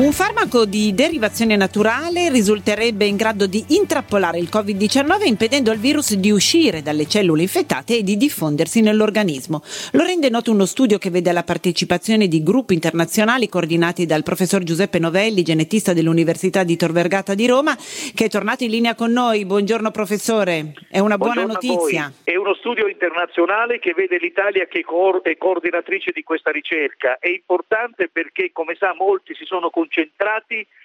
Un farmaco di derivazione naturale risulterebbe in grado di intrappolare il Covid-19 impedendo al virus di uscire dalle cellule infettate e di diffondersi nell'organismo. Lo rende noto uno studio che vede la partecipazione di gruppi internazionali coordinati dal professor Giuseppe Novelli, genetista dell'Università di Tor Vergata di Roma, che è tornato in linea con noi. Buongiorno professore, è una buona Buongiorno notizia. È uno studio internazionale che vede l'Italia che è coordinatrice di questa ricerca. È importante perché, come sa, molti si sono concentrati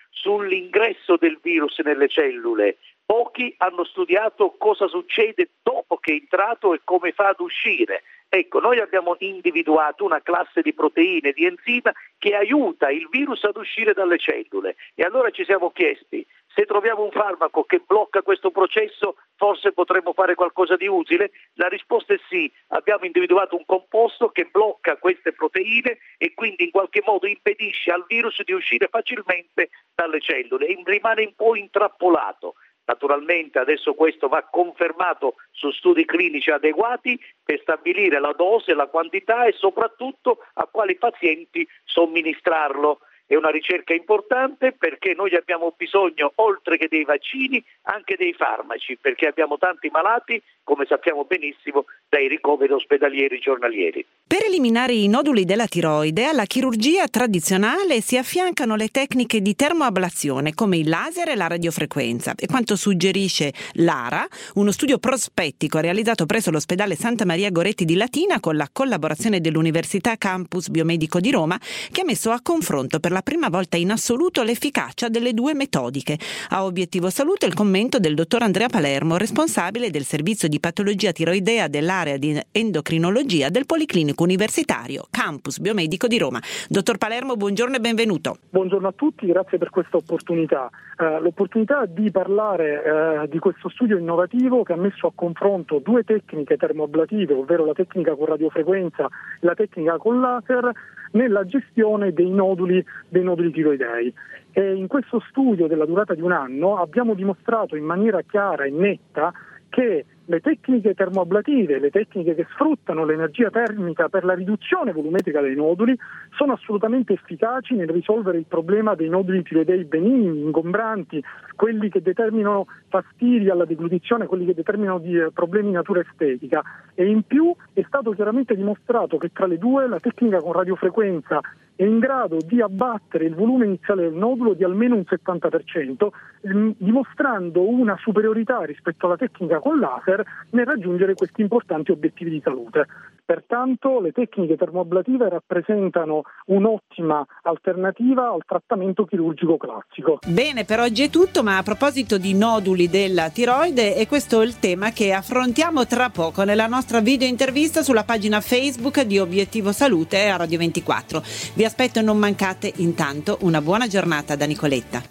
sull'ingresso del virus nelle cellule. Pochi hanno studiato cosa succede dopo che è entrato e come fa ad uscire. Ecco, noi abbiamo individuato una classe di proteine, di enzima che aiuta il virus ad uscire dalle cellule e allora ci siamo chiesti se troviamo un farmaco che blocca questo processo forse potremmo fare qualcosa di utile? La risposta è sì, abbiamo individuato un composto che blocca queste proteine e quindi in qualche modo impedisce al virus di uscire facilmente dalle cellule e rimane un po' intrappolato. Naturalmente adesso questo va confermato su studi clinici adeguati per stabilire la dose, la quantità e soprattutto a quali pazienti somministrarlo. È una ricerca importante perché noi abbiamo bisogno, oltre che dei vaccini, anche dei farmaci, perché abbiamo tanti malati, come sappiamo benissimo, dai ricoveri ospedalieri giornalieri. Per eliminare i noduli della tiroide, alla chirurgia tradizionale si affiancano le tecniche di termoablazione come il laser e la radiofrequenza. E quanto suggerisce l'ARA, uno studio prospettico realizzato presso l'ospedale Santa Maria Goretti di Latina con la collaborazione dell'Università Campus Biomedico di Roma, che ha messo a confronto per la prima volta in assoluto l'efficacia delle due metodiche. A obiettivo salute il commento del dottor Andrea Palermo, responsabile del servizio di patologia tiroidea dell'area di endocrinologia del Policlinico Universitario Campus Biomedico di Roma. Dottor Palermo, buongiorno e benvenuto. Buongiorno a tutti, grazie per questa opportunità. Eh, l'opportunità di parlare eh, di questo studio innovativo che ha messo a confronto due tecniche termoablative, ovvero la tecnica con radiofrequenza e la tecnica con laser, nella gestione dei noduli, dei noduli tiroidei. E in questo studio della durata di un anno abbiamo dimostrato in maniera chiara e netta che le tecniche termoablative, le tecniche che sfruttano l'energia termica per la riduzione volumetrica dei noduli, sono assolutamente efficaci nel risolvere il problema dei noduli tiroidei benigni, ingombranti, quelli che determinano fastidi alla deglutizione, quelli che determinano eh, problemi di natura estetica. E in più è stato chiaramente dimostrato che tra le due la tecnica con radiofrequenza è in grado di abbattere il volume iniziale del nodulo di almeno un 70%, ehm, dimostrando una superiorità rispetto alla tecnica con laser nel raggiungere questi importanti obiettivi di salute. Pertanto le tecniche termoablative rappresentano un'ottima alternativa al trattamento chirurgico classico. Bene, per oggi è tutto, ma a proposito di noduli della tiroide, è questo il tema che affrontiamo tra poco nella nostra video intervista sulla pagina Facebook di Obiettivo Salute a Radio 24. Vi aspetto e non mancate intanto una buona giornata da Nicoletta.